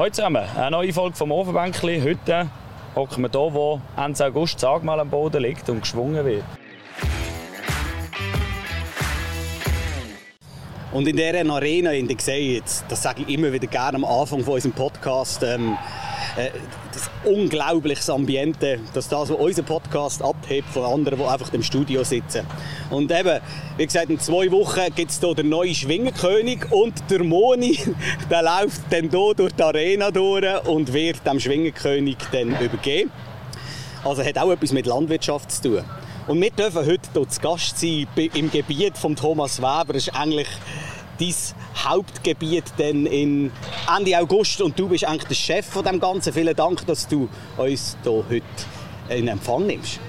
Hallo zusammen, eine neue Folge vom Ofenbänkli. Heute hocken wir hier, wo Ende August Sag mal am Boden liegt und geschwungen wird. Und in dieser Arena, in der jetzt, das sage ich immer wieder gerne am Anfang von unserem Podcast, ähm, äh, das unglaubliches Ambiente, dass das, was unser Podcast abhebt von anderen, die einfach im Studio sitzen. Und eben, wie gesagt, in zwei Wochen gibt es hier den neuen Schwingenkönig und der Moni, der läuft dann hier durch die Arena durch und wird dem Schwingenkönig dann übergeben. Also hat auch etwas mit Landwirtschaft zu tun. Und wir dürfen heute hier zu Gast sein im Gebiet von Thomas Weber. Das ist eigentlich dein Hauptgebiet denn in Ende August und du bist eigentlich der Chef von dem Ganzen. Vielen Dank, dass du uns hier heute in Empfang nimmst.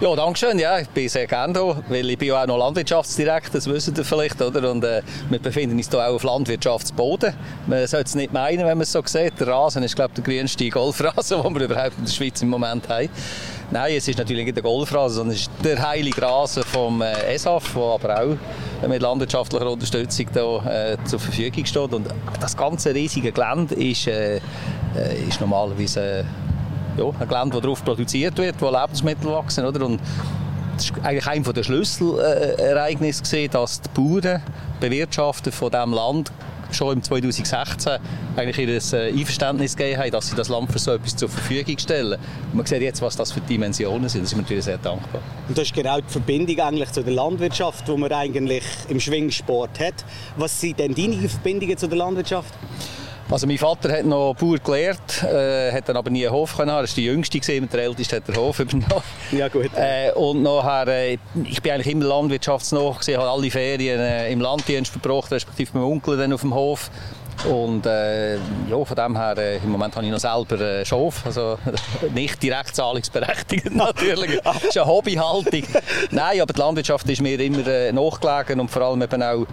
Ja, danke schön. Ja, ich bin sehr gerne hier, weil ich bin ja auch noch Landwirtschaftsdirektor, das wissen ihr vielleicht, oder? Und äh, wir befinden uns hier auch auf Landwirtschaftsboden. Man sollte es nicht meinen, wenn man es so sieht. Der Rasen ist, glaube ich, der grünste Golfrasen, den wir überhaupt in der Schweiz im Moment haben. Nein, es ist natürlich nicht der Golfrasen, sondern es ist der heilige Rasen vom äh, ESAF, der aber auch mit landwirtschaftlicher Unterstützung da, äh, zur Verfügung steht. Und das ganze riesige Gelände ist, äh, äh ist normalerweise äh, ja, ein Gelände, wo darauf produziert wird, wo Lebensmittel wachsen. Oder? Und das ist eigentlich einer der Schlüsselereignisse, dass die Bauern, Bewirtschafter von diesem Land schon im 2016 eigentlich ihr äh, Einverständnis gegeben haben, dass sie das Land für so etwas zur Verfügung stellen. Und man sieht jetzt, was das für Dimensionen sind. Da sind wir natürlich sehr dankbar. Und das ist genau die Verbindung eigentlich zu der Landwirtschaft, die man eigentlich im Schwingsport hat. Was sind denn deine Verbindungen zu der Landwirtschaft? Also mein Vater hat noch Bauer gelernt, äh, hat dann aber nie einen Hof können haben. Er war der Jüngste, gewesen, der Älteste hat den Hof übernommen. Ja gut. Äh, und nachher, äh, ich bin eigentlich immer landwirtschaftsnah gewesen, habe alle Ferien äh, im Landdienst verbracht, respektive mit meinem Onkel dann auf dem Hof. Und äh, ja, von dem her, äh, im Moment habe ich noch selber äh, Schof, also nicht direkt zahlungsberechtigt natürlich, das ist eine Hobbyhaltung. Nein, aber die Landwirtschaft ist mir immer äh, nachgelegen und vor allem eben auch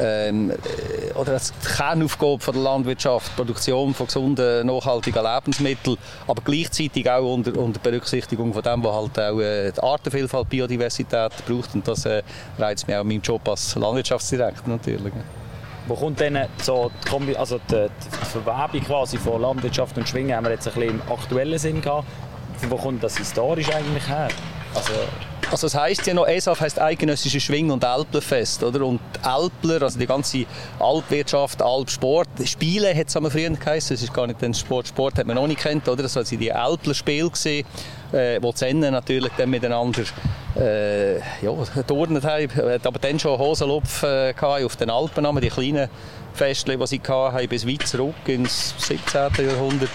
ähm, äh, oder das Kernaufgabe von der Landwirtschaft, die Produktion von gesunden, nachhaltigen Lebensmitteln, aber gleichzeitig auch unter, unter Berücksichtigung von dem, was halt auch äh, die Artenvielfalt, Biodiversität braucht und das äh, reizt mich auch in meinem Job als Landwirtschaftsdirektor natürlich. Wo kommt denn so die, Kombi also die, die Verwebung quasi von Landwirtschaft und Schwingen, haben wir jetzt ein bisschen im aktuellen Sinn gehabt. Wo kommt das historisch eigentlich her? Also, also es heisst ja noch, ESAF heisst Eidgenössische Schwing- und Alplerfest, oder? Und Alpler, also die ganze Alpwirtschaft, Alpsport, Spiele hat es früher geheißen, das ist gar nicht den Sport, Sport hat man noch nicht kennt, oder? Das waren die Alpler-Spiele äh, wo die Sennen natürlich dann miteinander äh, ja, geturnt haben. Aber dann schon Hosenlupf äh, auf den Alpen, die kleinen Festchen, die sie hatten, bis weit zurück ins 17. Jahrhundert.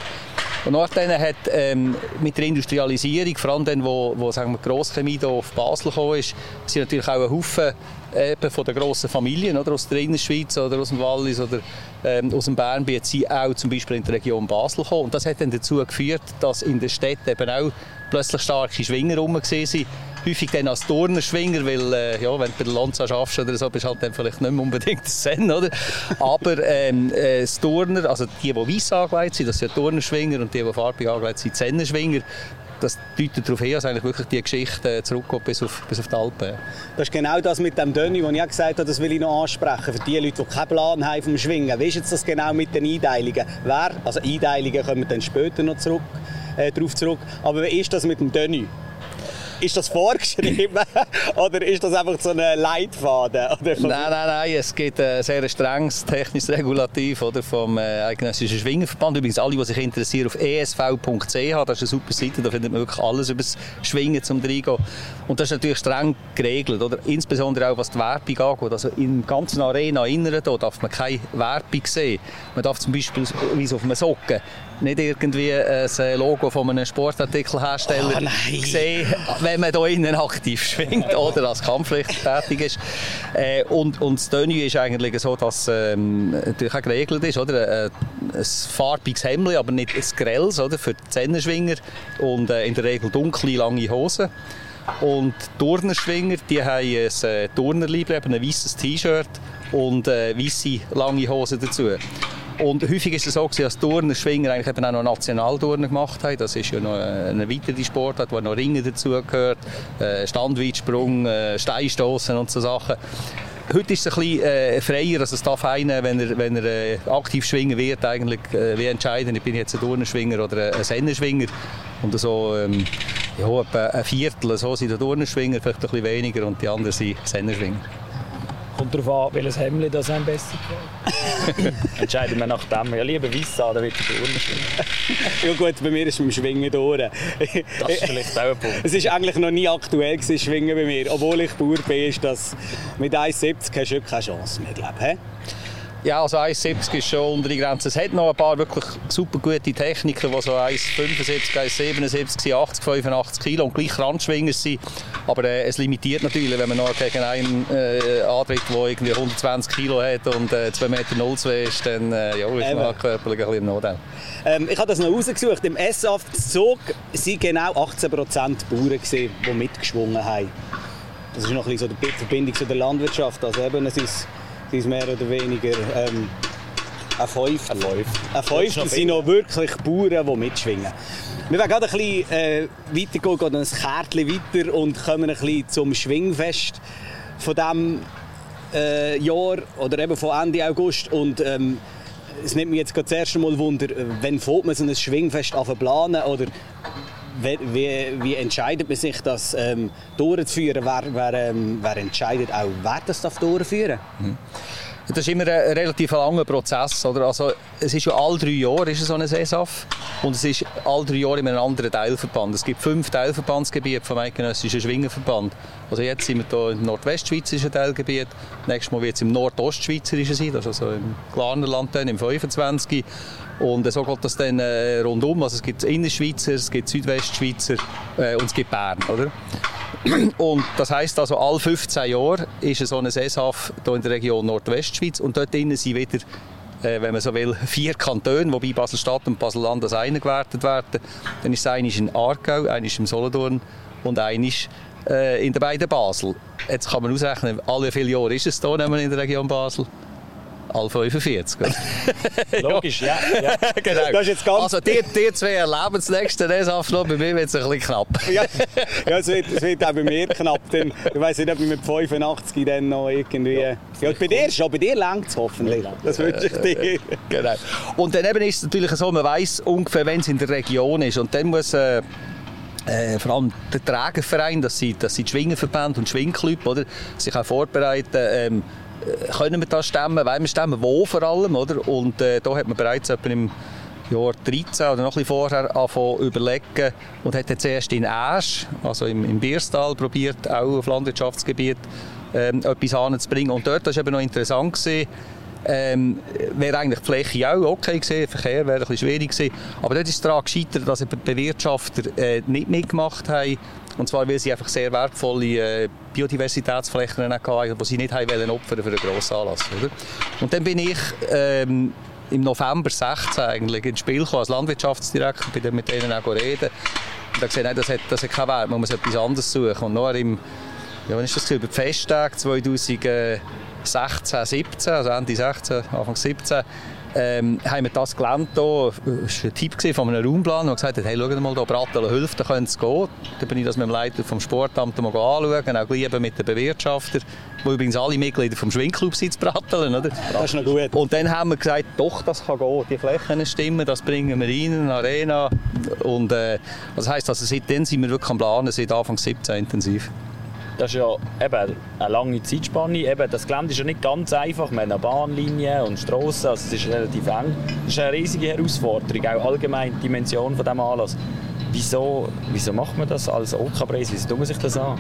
Und nachdem hat ähm, mit der Industrialisierung, vor allem dann, wo, wo sagen wir, die Grosschemie hier auf Basel gekommen ist, sind natürlich auch ein Haufen eben von den grossen Familien oder, aus der Innerschweiz oder aus dem Wallis oder ähm, aus dem Bernbiet sind auch zum Beispiel in die Region Basel gekommen. Und das hat dann dazu geführt, dass in den Städten eben auch plötzlich starke Schwinger rum waren. Häufig dann als Turnerschwinger, weil äh, ja, wenn du bei der Lanza schaffst oder so, bist du halt dann vielleicht nicht mehr unbedingt Zen, oder? Aber ähm, äh, das Turner, also die, die weiss angelegt sind, das sind Turnerschwinger und die, die farbig angelegt sind, Zennerschwinger, das deutet darauf hin, dass eigentlich wirklich die Geschichte äh, zurückgeht bis auf, bis auf die Alpen. Das ist genau das mit dem Dönny, das ich auch gesagt habe, das will ich noch ansprechen. Für die Leute, die keinen Plan haben vom Schwingen. Wie ist jetzt das genau mit den Einteilungen? Wer, also Einteilungen kommen dann später noch zurück, äh, darauf zurück. Aber wie ist das mit dem Dönny? Ist das vorgeschrieben oder ist das einfach so ein Leitfaden? Oder nein, nein, nein. Es gibt ein sehr strenges technisches Regulativ oder, vom äh, Eidgenössischen Schwingenverband. Übrigens, alle, die sich interessieren, auf esv.ch, das ist eine super Seite, da findet man wirklich alles über das Schwingen zum Reingehen. Und das ist natürlich streng geregelt, oder? insbesondere auch was die Werbung angeht. Also im ganzen Arena innen darf man keine Werbung sehen. Man darf zum Beispiel auf einem Socken nicht irgendwie ein Logo von einem Sportartikelhersteller oh, sehen, wenn man hier innen aktiv schwingt oder als Kampflicht tätig ist. Äh, und, und das Tenue ist eigentlich so, dass ähm, natürlich auch geregelt ist, oder? Äh, ein farbiges Hemd, aber nicht ein grelles, oder? Für die Zehnerschwinger und äh, in der Regel dunkle, lange Hosen. Und die Turnerschwinger, die haben ein äh, Turnerliebling, ein weißes T-Shirt und äh, weiße lange Hosen dazu. Und häufig ist es so, dass Turner, Schwinger eigentlich eben auch noch Nationalturner gemacht haben. Das ist ja noch eine weitere Sportart, wo noch Ringen dazugehört, äh, Standweitsprung, äh, Steinstoßen und so Sachen. heute ist es ein bisschen äh, freier, also es darf einer, wenn er, wenn er äh, aktiv schwingen wird, eigentlich äh, wie entscheiden, ich bin jetzt ein Turnenschwinger oder ein Sennenschwinger. Und so ähm, ja, ein Viertel so sind Turnenschwinger, vielleicht ein bisschen weniger und die anderen sind Sennenschwinger. Kommt darauf an, welches Hemd das einem besser gefällt. Entscheiden wir nach dem. Ja, lieber weiss an, dann wird Urne schwingen. ja gut, bei mir ist es dem Schwingen durch. Das ist vielleicht auch ein Punkt. Es ist eigentlich noch nie aktuell gewesen, Schwingen bei mir. Obwohl ich Bauer bin, ist das mit 1,70 hast du keine Chance mehr, glaube ich. Ja, also 1,70 ist schon unter die Grenze. Es hat noch ein paar wirklich super gute Techniker, die so 1,75, 1,77, 80, 85 Kilo und gleich Randschwinger sind. Aber äh, es limitiert natürlich, wenn man noch gegen einen äh, antritt, der irgendwie 120 Kilo hat und äh, 2,02 Meter ist, dann äh, ja, ist man körperlich ein bisschen Notfall. Ähm, ich habe das noch rausgesucht. Im S-Zug waren genau 18 Prozent Bauern, gewesen, die mitgeschwungen haben. Das ist noch ein bisschen so die Verbindung zu der Landwirtschaft. Also eben, es ist die ist mehr oder weniger ähm, ein Fünftel. Ein Fünftel sind noch wirklich Bauern, die mitschwingen. Wir werden gerade ein bisschen äh, weitergehen, gehen ein Kärtchen weiter und kommen ein bisschen zum Schwingfest von diesem äh, Jahr oder eben von Ende August. Und, ähm, es nimmt mich jetzt gerade das erste Mal Wunder, wann fängt man so ein Schwingfest an planen oder wie, wie, entscheidet man sich, das ähm, durchzuführen? Wer, wer, ähm, wer, entscheidet auch, wer das durchführen darf? Mhm. Das ist immer ein relativ langer Prozess. Oder? Also, es ist ja alle drei Jahre ist so eine SESAF und es ist alle drei Jahre in einem anderen Teilverband. Es gibt fünf Teilverbandsgebiete vom Eidgenössischen Schwingenverband. Also jetzt sind wir hier im nordwestschweizerischen Teilgebiet, nächstes Mal wird es im nordostschweizerischen sein, das ist also im Glarnerland dann, im 25. Und so geht das dann äh, rundum. Also es gibt Innerschweizer, es gibt Südwestschweizer äh, und es gibt Bern. Oder? Und das heisst also, alle 15 Jahre ist so eine Sesshaft hier in der Region Nordwestschweiz und dort drinnen sind wieder äh, wenn man so will, vier Kantone, wobei Basel-Stadt und Basel-Land als eine gewertet werden. Dann ist es eines in Aargau, eines im Solothurn und eines äh, in der beiden Basel. Jetzt kann man ausrechnen, alle vier Jahre ist es hier in der Region Basel alle 45. Logisch, ja. ja. genau. Das ist jetzt ganz also die, die zwei erleben das nächste Rennabschluss, bei mir wird es ein bisschen knapp. ja, ja es, wird, es wird auch bei mir knapp. Denn, ich weiß nicht, ob ich mit 85 dann noch irgendwie... Ja, ja bei dir schon, bei dir längt es hoffentlich. Das wünsche ich dir. genau. Und dann eben ist es natürlich so, man weiß ungefähr, wenn es in der Region ist. Und dann muss... Äh, äh, vor allem der Trägerverein, das sind, das sind Schwingenverbände und Schwingclub, oder, sich auch vorbereiten, ähm, äh, können wir das stemmen, wollen wir stemmen, wo vor allem, oder? Und äh, da hat man bereits etwa im Jahr 13 oder noch ein bisschen vorher angefangen überlegen und hat jetzt erst in Asch, also im, im Bierstal, probiert, auch auf Landwirtschaftsgebiet ähm, etwas anzubringen. Und dort war eben noch interessant gewesen, ähm, wäre eigentlich die Fläche auch okay gewesen, Verkehr wäre ein schwierig gewesen. Aber dort ist daran gescheitert, dass die Bewirtschafter äh, nicht mitgemacht haben. Und zwar, weil sie einfach sehr wertvolle äh, Biodiversitätsflächen hatten, die sie nicht haben opfern für einen grossen Anlass. Oder? Und dann bin ich ähm, im November 16 eigentlich ins Spiel gekommen als Landwirtschaftsdirektor, bin dann mit denen auch reden. Und da gesagt, nein, das hat, das hat keinen Wert, man muss etwas anderes suchen. Und noch im, ja, wann ist das über die Festtage 2000 16, 17, also Ende 16, Anfang 17, ähm, haben wir das gelernt hier. Das war ein Tipp von einem Raumplan, der gesagt hat, hey, schau mal, hier Bratteln hilft, da könnte es gehen. Dann bin ich das mit dem Leiter vom Sportamt mal anschauen, auch gleich mit den Bewirtschaftern, die übrigens alle Mitglieder vom Schwingclub sind, Bratteln, oder? Das ist noch gut. Und dann haben wir gesagt, doch, das kann gehen, die Flächen stimmen, das bringen wir rein, eine Arena. Und äh, das heisst, also seitdem sind wir wirklich am Planen, seit Anfang 17 intensiv. Das ist ja eben eine lange Zeitspanne. Eben, das Gelände ist ja nicht ganz einfach. Wir haben eine Bahnlinie und Strassen, also es ist relativ eng. Das ist eine riesige Herausforderung, auch allgemein die Dimension dieses Anlasses. Wieso, wieso macht man das als OK-Preis? Wieso tut man sich das an?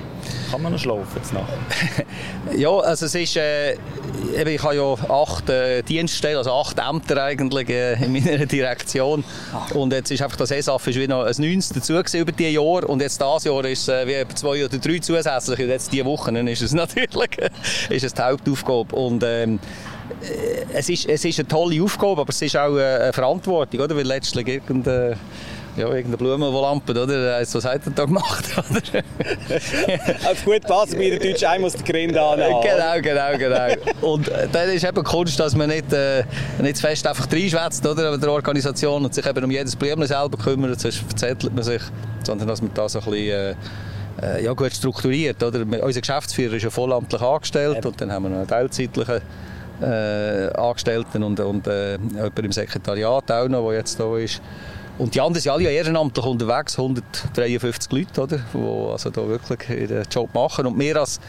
Kann man noch schlafen jetzt ja, also es ist, äh, ich habe ja acht äh, Dienststellen, also acht Ämter eigentlich äh, in meiner Direktion. Ach. Und jetzt ist einfach das ESAF ist wie noch ein 90 dazu über die Jahr und jetzt dieses Jahr ist es äh, wie zwei oder drei zusätzliche. Jetzt diese Wochen ist es natürlich ist es die Hauptaufgabe. Und, ähm, äh, es ist, es ist eine tolle Aufgabe, aber es ist auch eine Verantwortung, oder? Weil letztlich irgendeine ja, irgendeine Blumenlampe, oder? Was hat er da gemacht, oder? Auf gut passen bei der Deutschen ein muss der Grind anhaben. Genau, genau, genau. Und äh, dann ist eben Kunst, dass man nicht, äh, nicht zu fest einfach reinschwätzt, oder? Aber der Organisation und sich eben um jedes Blumen selber kümmert, sonst verzettelt man sich, sondern dass man da so ein bisschen, äh, äh, ja, gut strukturiert. Oder? Unser Geschäftsführer ist ja vollamtlich angestellt Eben. und dann haben wir noch einen teilzeitlichen äh, Angestellten und, und äh, jemand im Sekretariat auch noch, der jetzt da ist. Und die anderen sind alle ehrenamtlich unterwegs, 153 Leute, oder, die also da wirklich ihren Job machen. Und wir als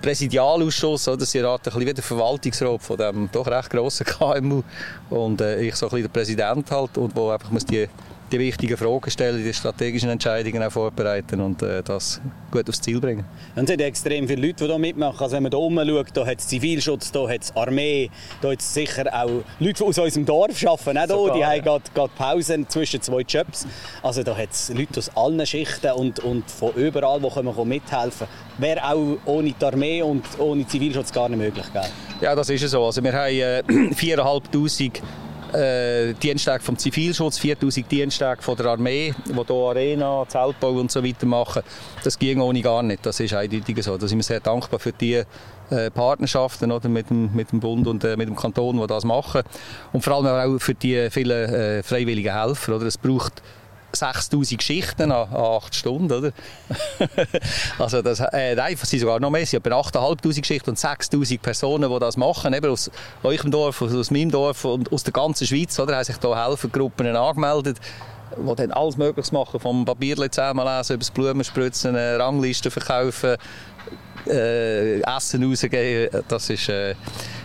Präsidialausschuss, oder, sie raten ein bisschen wie der Verwaltungsrat von diesem doch recht grossen KMU. Und äh, ich so ein bisschen der Präsident halt, und wo einfach muss die die wichtigen Fragen stellen, die strategischen Entscheidungen auch vorbereiten und äh, das gut aufs Ziel bringen. Und es sind extrem viele Leute, die hier mitmachen. Also wenn man hier oben schaut, da hat es Zivilschutz, da hat es Armee, da hat es sicher auch Leute, die aus unserem Dorf arbeiten. Auch hier, die haben gerade, gerade Pausen zwischen zwei Jobs. Also da hat es Leute aus allen Schichten und, und von überall, die können mithelfen Wäre auch ohne die Armee und ohne Zivilschutz gar nicht möglich. Gell? Ja, das ist so. Also wir haben äh, 4'500 äh, Dienstag vom Zivilschutz, 4000 Dienstag von der Armee, die hier Arena, Zeltbau und so weiter machen. Das ging ohne gar nicht. Das ist eindeutig so. Da sind wir sehr dankbar für die äh, Partnerschaften oder, mit, dem, mit dem Bund und äh, mit dem Kanton, die das machen. Und vor allem auch für die vielen äh, freiwilligen Helfer. Oder? Es braucht 6000 Geschichten an, 8 Stunden, oder? also das, äh, nein, es sind sogar noch mehr, sind etwa 8500 Geschichten und 6000 Personen, die das machen, eben aus eurem Dorf, aus meinem Dorf und aus der ganzen Schweiz, oder? Haben sich da Helfergruppen angemeldet die dann alles Mögliche machen, vom Papierchen zusammenlesen, über das Blumenspritzen, Ranglisten verkaufen, äh, Essen rausgeben, das ist, äh,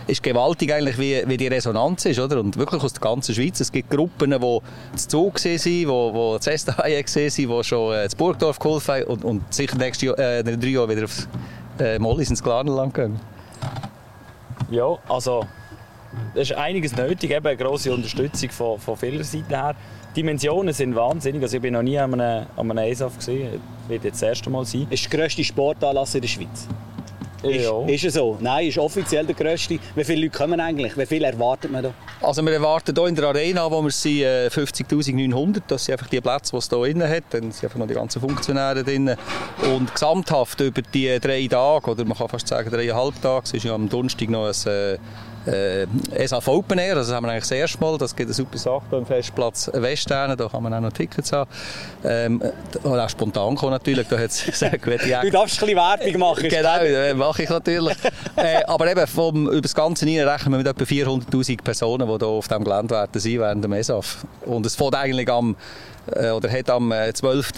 ist gewaltig eigentlich, wie, wie die Resonanz ist, oder? Und wirklich aus der ganzen Schweiz. Es gibt Gruppen, die zu Zug waren, die, die zu Esthaie waren, die schon äh, zu Burgdorf geholfen haben und, und sicher nächstes Jahr, äh, in drei Jahren wieder aufs äh, Mollis ins Glarnerland gehen. Ja, also es ist einiges nötig, eben eine grosse Unterstützung von, von vieler Seiten her. Die Dimensionen sind wahnsinnig. Also ich bin noch nie an einem, an einem ESAF gesehen. Wird jetzt das erste Mal sein. Ist der grösste Sportanlass in der Schweiz? Ist, ja. ist es so? Nein, ist offiziell der grösste. Wie viele Leute kommen eigentlich? Wie viele erwartet man da? Also wir erwarten hier in der Arena, wo wir sind, 50'900. Äh, das sind einfach die Plätze, die es hier drin hat. Dann sind einfach noch die ganzen Funktionäre drin. Und gesamthaft über die drei Tage, oder man kann fast sagen dreieinhalb Tage, es ist ja am Donnerstag noch ein äh, äh, ESAF Open Air, also das haben wir eigentlich das erste Mal, das gibt eine super Sache hier im Festplatz Western, da kann man auch noch Tickets haben. Ähm, auch spontan kommen natürlich, da hat es sehr gute Du darfst ein bisschen Werbung machen. genau, äh, mache ich natürlich. äh, aber eben, vom, über das Ganze hinein rechnen wir mit etwa 400'000 Personen, die hier auf diesem Gelände werden sein während dem ESAF. Und es fängt eigentlich am äh, oder hat am 12.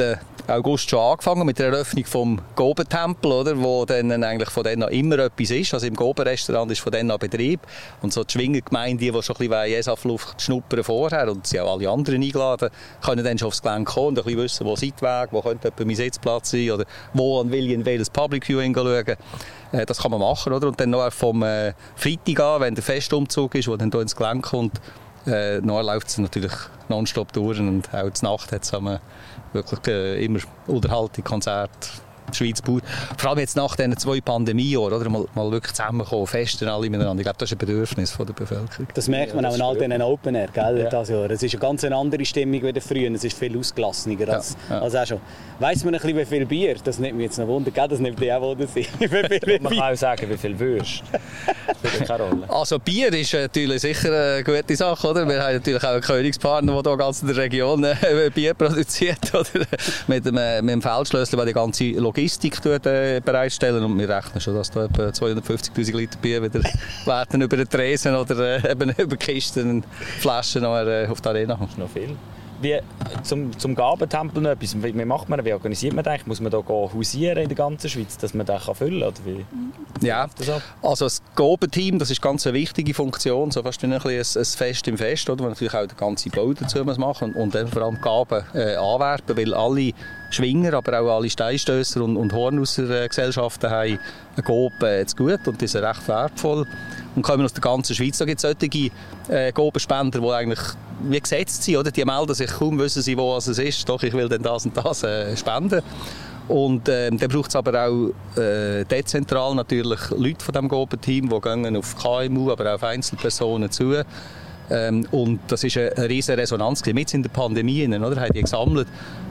August schon angefangen mit der Eröffnung vom Goben-Tempel, oder, wo dann eigentlich von dann immer etwas ist. Also im Goben-Restaurant ist von dann an Betrieb. Und so die Schwingergemeinde, die schon ein bisschen Jesafluft schnuppern vorher und sie auch alle anderen eingeladen, können dann schon aufs Gelände kommen und ein bisschen wissen, wo Seitweg, wo könnte mein Sitzplatz sein oder wo an William welches Public Viewing schauen. Äh, das kann man machen, oder? Und dann noch vom äh, Freitag an, wenn der Festumzug ist, wo dann hier ins Gelände kommt, äh, nachher läuft es natürlich nonstop durch und auch zur Nacht hat es wirklich äh, immer Unterhaltung, Konzerte, Schweiz baut. Vor allem jetzt nach diesen zwei Pandemiejahren, oder? Mal, mal wirklich zusammenkommen, festen alle miteinander. Ich glaube, das ist ein Bedürfnis von der Bevölkerung. Das merkt man ja, auch in all diesen Open Air, gell, ja. das Jahr. Es ist eine ganz andere Stimmung wie früher. Es ist viel ausgelassener als, ja, ja. als auch schon. Weiss man ein bisschen, wie viel Bier? Das nimmt mich jetzt noch Wunder, gell? Das nimmt dich auch Wunder sein. man kann auch sagen, wie viel Würst. Spielt keine Rolle. Also Bier ist natürlich sicher eine gute Sache, oder? Wir haben natürlich auch einen Königspartner, der hier ganz in der Region äh, Bier produziert, oder? mit dem, äh, mit dem Feldschlössler, der die ganze Logistik äh, bereitstellen und wir rechnen schon, dass da etwa 250'000 Liter Bier wieder werden über den Tresen oder äh, eben über Kisten und Flaschen äh, auf die Arena. Das ist noch viel. Wie, zum, zum Gabentempel noch etwas. Wie macht man Wie organisiert man das? Muss man da hausieren in der ganzen Schweiz, dass man das füllen kann? Oder wie? Ja, also das Gabenteam, das ist ganz eine wichtige Funktion, so fast wie ein, ein, ein Fest im Fest, oder, wo natürlich auch der ganze Bau dazu muss machen und, und dann vor allem Gaben äh, anwerben, weil alle Schwinger, aber auch alle Steinstößer und, und Hornusser-Gesellschaften haben einen Gob äh, zu gut und die sind recht wertvoll und kommen aus der ganzen Schweiz. Da gibt es solche äh, Gobenspender, die eigentlich wie gesetzt sind. Oder? Die melden sich, kaum wissen sie, wo es ist. Doch, ich will dann das und das äh, spenden. Und äh, dann braucht es aber auch äh, dezentral natürlich Leute von diesem Goben-Team, die gehen auf KMU, aber auch auf Einzelpersonen zu. Ähm, und das ist eine, riesige Resonanz. Mit in der Pandemie, oder? Haben die gesammelt.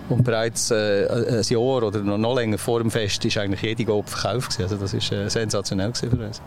Und bereits äh, ein Jahr oder noch, länger vor dem Fest ist eigentlich jede Gob verkauft. Also das war äh, sensationell für uns.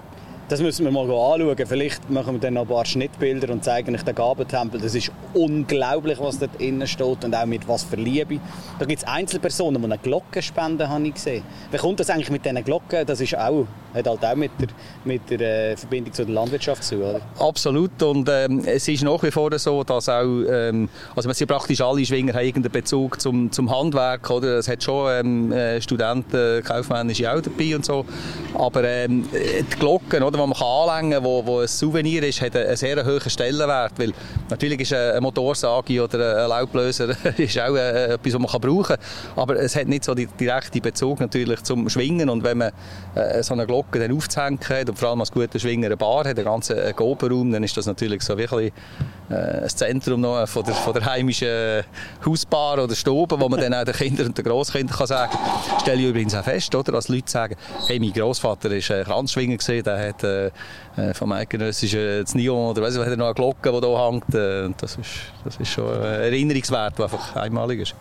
Das müssen wir mal anschauen. Vielleicht machen wir dann noch ein paar Schnittbilder und zeigen euch den Gabentempel. Das ist unglaublich, was dort innen steht und auch mit was für Liebe. Da gibt es Einzelpersonen, die eine Glocke spenden, habe ich gesehen. Wie kommt das eigentlich mit diesen Glocken? Das ist auch, hat halt auch mit der, mit der äh, Verbindung zur Landwirtschaft zu, oder? Absolut. Und ähm, es ist nach wie vor so, dass auch, ähm, also man sieht praktisch alle Schwinger haben irgendeinen Bezug zum, zum Handwerk, oder? Es hat schon ähm, äh, Studenten, kaufmännische auch dabei und so. Aber ähm, die Glocken, oder? Die man anlängen kann, wo, wo ein Souvenir ist, hat einen sehr hohen Stellenwert. Weil natürlich ist eine Motorsage oder ein Laublöser ist auch äh, etwas, was man brauchen kann. Aber es hat nicht so den direkten Bezug natürlich zum Schwingen. Und wenn man äh, so eine Glocke dann aufzuhängen hat und vor allem als guter Schwinger eine Bar hat, einen ganzen Gobenraum, dann ist das natürlich so wirklich äh, ein Zentrum noch von der, von der heimischen Hausbar oder Stube, wo man dann auch den Kindern und den Grosskindern kann sagen kann. Stelle ich übrigens auch fest, oder, dass Leute sagen, hey, mein Großvater war äh, Kranzschwinger, der hat äh, äh vom eidgenössischen Nion oder weiss ich, hat er noch eine Glocke, die hier hängt. Äh, das, ist, das ist schon ein Erinnerungswert, der einfach einmalig ist.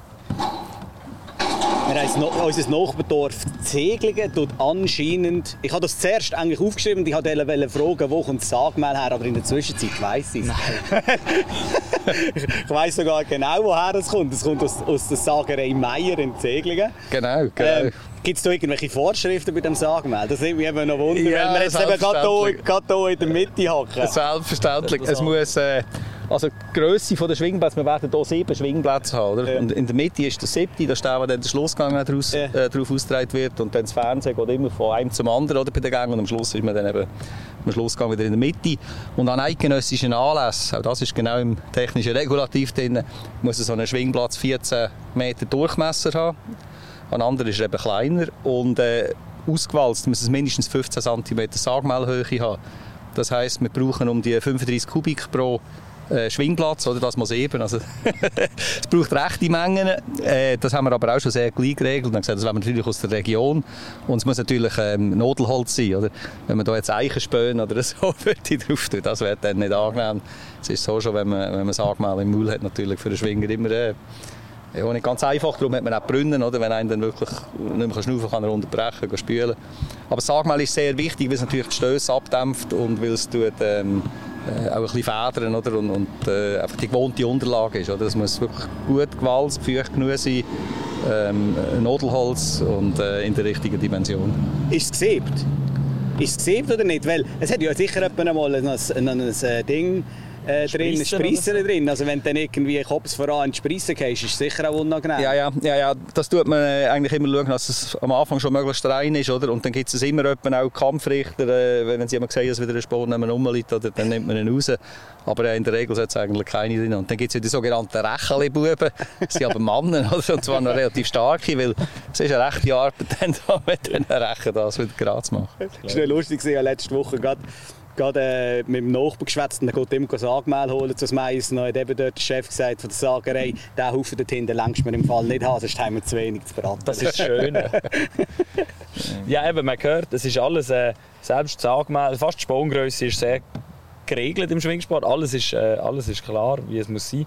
Wir haben no unser Nachbardorf Zeglingen tut anscheinend... Ich habe das zuerst eigentlich aufgeschrieben und ich wollte fragen, wo kommt das Sagmehl her, aber in der Zwischenzeit weiss ich es. ich weiss sogar genau, woher es kommt. Es kommt aus, aus der Sagerei Meier in Zeglingen. Genau, genau. Ähm, Gibt es da irgendwelche Vorschriften bei dem Sagmehl? Das nimmt mich eben noch Wunder, ja, weil wir jetzt eben gerade hier, in der Mitte hocken. Selbstverständlich. Es muss... Äh, also die Grösse der Schwingplätze, wir werden hier sieben Schwingplätze haben. Oder? Ja. Und in der Mitte ist der siebte, das ist der, wo dann der Schlussgang daraus, ja. äh, darauf ausgetragen wird. Und dann das Fernsehen geht immer von einem zum anderen oder, bei den Gängen. Und am Schluss ist man dann eben am Schlussgang wieder in der Mitte. Und an eidgenössischen Anlässen, auch das ist genau im technischen Regulativ drin, muss so ein Schwingplatz 14 Meter Durchmesser haben. Ein anderer ist eben kleiner. Und äh, ausgewalzt muss es mindestens 15 cm Sagmehlhöhe haben. Das heisst, wir brauchen um die 35 Kubik pro äh, Schwingplatz, oder, das muss eben. Also, es braucht rechte Mengen. Äh, das haben wir aber auch schon sehr gleich geregelt. Und gesagt, das wir natürlich aus der Region. Und es muss natürlich ähm, Nodelholz sein. Oder? Wenn man da jetzt Eichenspäne oder so drauf tut, das wäre dann nicht angenehm. Es ist so schon, wenn man, wenn man Sagmal im Maul hat, natürlich für den Schwinger immer äh, ja, nicht ganz einfach. Darum hat man auch Brunnen, oder? wenn einer dann wirklich nicht mehr schnaufen kann, er unterbrechen, spülen. Aber Sagmal ist sehr wichtig, weil es natürlich die Stöße abdämpft und weil es tut, ähm, äh, auch ein bisschen federn oder? und, und äh, einfach die gewohnte Unterlage ist. Oder? Es muss wirklich gut gewalzt, feucht genug sein, ähm, Nadelholz und äh, in der richtigen Dimension. Ist es gesäbt? Ist es gesäbt oder nicht? Weil es hat ja sicher mal ein, ein, ein, ein Ding äh, drin, Spreissen drin. Also wenn du dann irgendwie Kopf voran in die Spreisse gehst, ist es sicher auch unangenehm. Ja, ja, ja, ja, das tut man äh, eigentlich immer schauen, dass es am Anfang schon möglichst rein ist, oder? Und dann gibt es immer auch Kampfrichter, äh, wenn sie jemand sehen, dass wieder ein Sport rumliegt, oder, dann nimmt man ihn raus. Aber äh, in der Regel sollte es eigentlich keine drin. Und dann gibt es ja die sogenannten Rächeli-Buben. Das sind aber Männer, also, und zwar noch relativ starke, weil es ist eine rechte Arbeit, dann mit diesen Rechen das wieder gerade zu machen. Das war lustig, ich letzte Woche gerade gerade äh, mit dem Nachbarn geschwätzt und dann geht immer das Angemehl holen zu Mais. Dann hat eben dort der Chef gesagt von der Sagerei, diesen Haufen dort hinten längst wir im Fall nicht haben, sonst haben wir zu wenig zu braten. Das ist schön. ja, eben, man hört, es ist alles, äh, selbst das Angemehl, fast die Sprunggröße ist sehr geregelt im Schwingsport. Alles ist, äh, alles ist klar, wie es muss sein.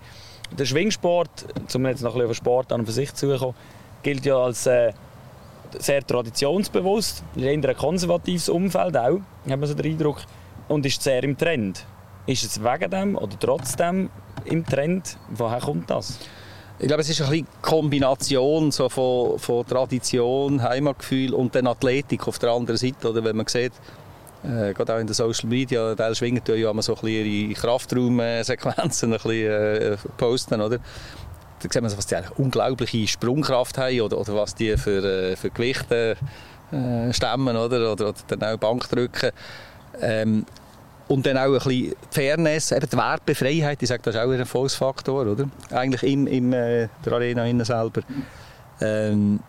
Der Schwingsport, um jetzt noch ein bisschen auf Sport an und für sich zu kommen, gilt ja als äh, sehr traditionsbewusst, in ein konservatives Umfeld auch, hat man so den Eindruck und ist sehr im Trend. Ist es wegen dem oder trotzdem im Trend? Woher kommt das? Ich glaube, es ist eine Kombination so von, von Tradition, Heimatgefühl und dann Athletik auf der anderen Seite. Oder wenn man sieht, äh, gerade auch in den Social Media, Teil schwingen ja immer so ein ihre Kraftraumsequenzen ein bisschen, äh, posten, oder? Da sieht man, was die eigentlich unglaubliche Sprungkraft haben oder, oder was die für, äh, für Gewichte äh, stemmen oder, oder, oder dann auch Bankdrücken. Ähm, und dann auch ein bisschen Fairness, eben die Werbefreiheit, ich sage, das ist auch ein Erfolgsfaktor, oder? Eigentlich in, in äh, der Arena innen selber. Ähm,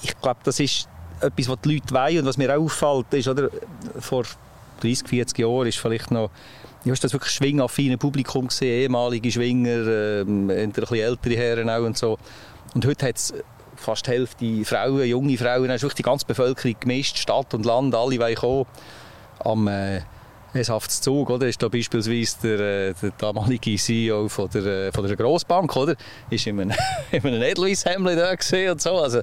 ich glaube, das ist etwas, was die Leute wollen und was mir auch auffällt, ist, oder, vor 30, 40 Jahren ist vielleicht noch ja, ist das wirklich schwingaffine Publikum gesehen, ehemalige Schwinger, äh, ein bisschen ältere Herren auch und so. Und heute hat es fast die Hälfte Frauen, junge Frauen, ist wirklich die ganze Bevölkerung gemischt, Stadt und Land, alle wollen kommen. Am, äh, es haftes Zug, oder? Ist da beispielsweise der, äh, der damalige CEO von der, von der Grossbank, oder? Ist in einem, in einem Edelweiss-Hemd da gesehen und so. Also,